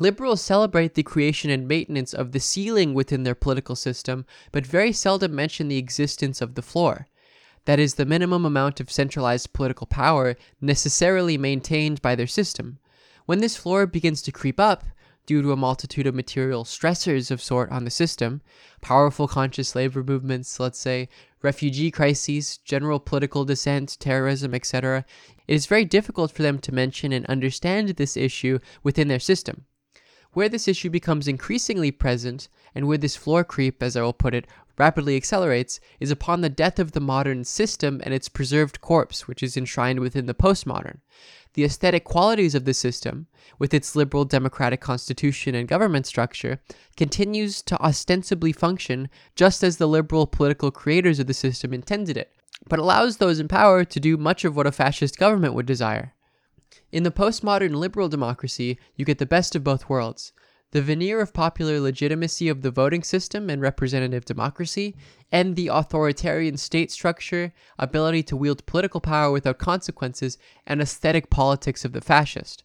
Liberals celebrate the creation and maintenance of the ceiling within their political system, but very seldom mention the existence of the floor. That is, the minimum amount of centralized political power necessarily maintained by their system. When this floor begins to creep up, due to a multitude of material stressors of sort on the system, powerful conscious labor movements, let's say, refugee crises, general political dissent, terrorism, etc., it is very difficult for them to mention and understand this issue within their system. Where this issue becomes increasingly present, and where this floor creep, as I will put it, rapidly accelerates, is upon the death of the modern system and its preserved corpse, which is enshrined within the postmodern the aesthetic qualities of the system, with its liberal democratic constitution and government structure, continues to ostensibly function just as the liberal political creators of the system intended it, but allows those in power to do much of what a fascist government would desire. In the postmodern liberal democracy, you get the best of both worlds the veneer of popular legitimacy of the voting system and representative democracy, and the authoritarian state structure, ability to wield political power without consequences, and aesthetic politics of the fascist.